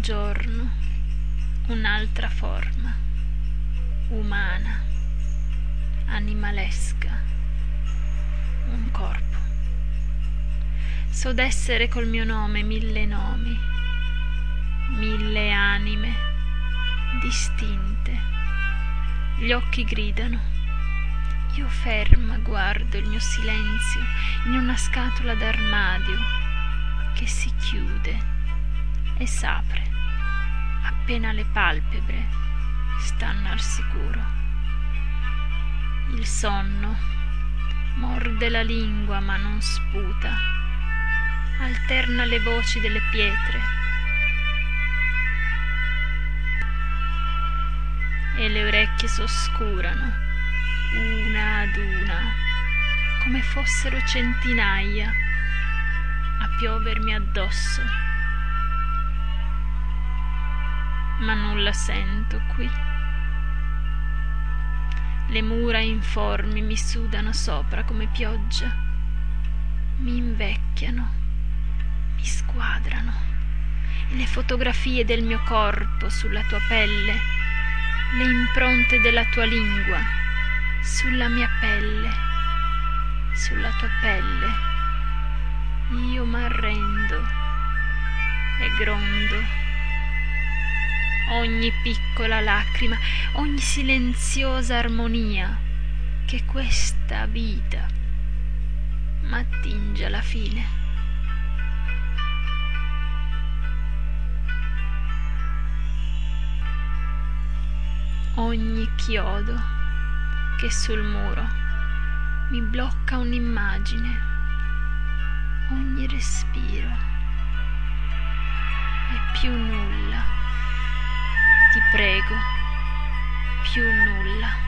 giorno un'altra forma, umana, animalesca, un corpo. So d'essere col mio nome mille nomi, mille anime distinte. Gli occhi gridano. Io ferma guardo il mio silenzio in una scatola d'armadio che si chiude e s'apre. Appena le palpebre stanno al sicuro. Il sonno morde la lingua ma non sputa, alterna le voci delle pietre. E le orecchie s'oscurano una ad una come fossero centinaia a piovermi addosso ma nulla sento qui. Le mura informi mi sudano sopra come pioggia, mi invecchiano, mi squadrano e le fotografie del mio corpo sulla tua pelle, le impronte della tua lingua sulla mia pelle, sulla tua pelle. Io m'arrendo e grondo ogni piccola lacrima, ogni silenziosa armonia che questa vita m'attinge alla fine. Ogni chiodo che sul muro mi blocca un'immagine, ogni respiro e più nulla prego, più nulla.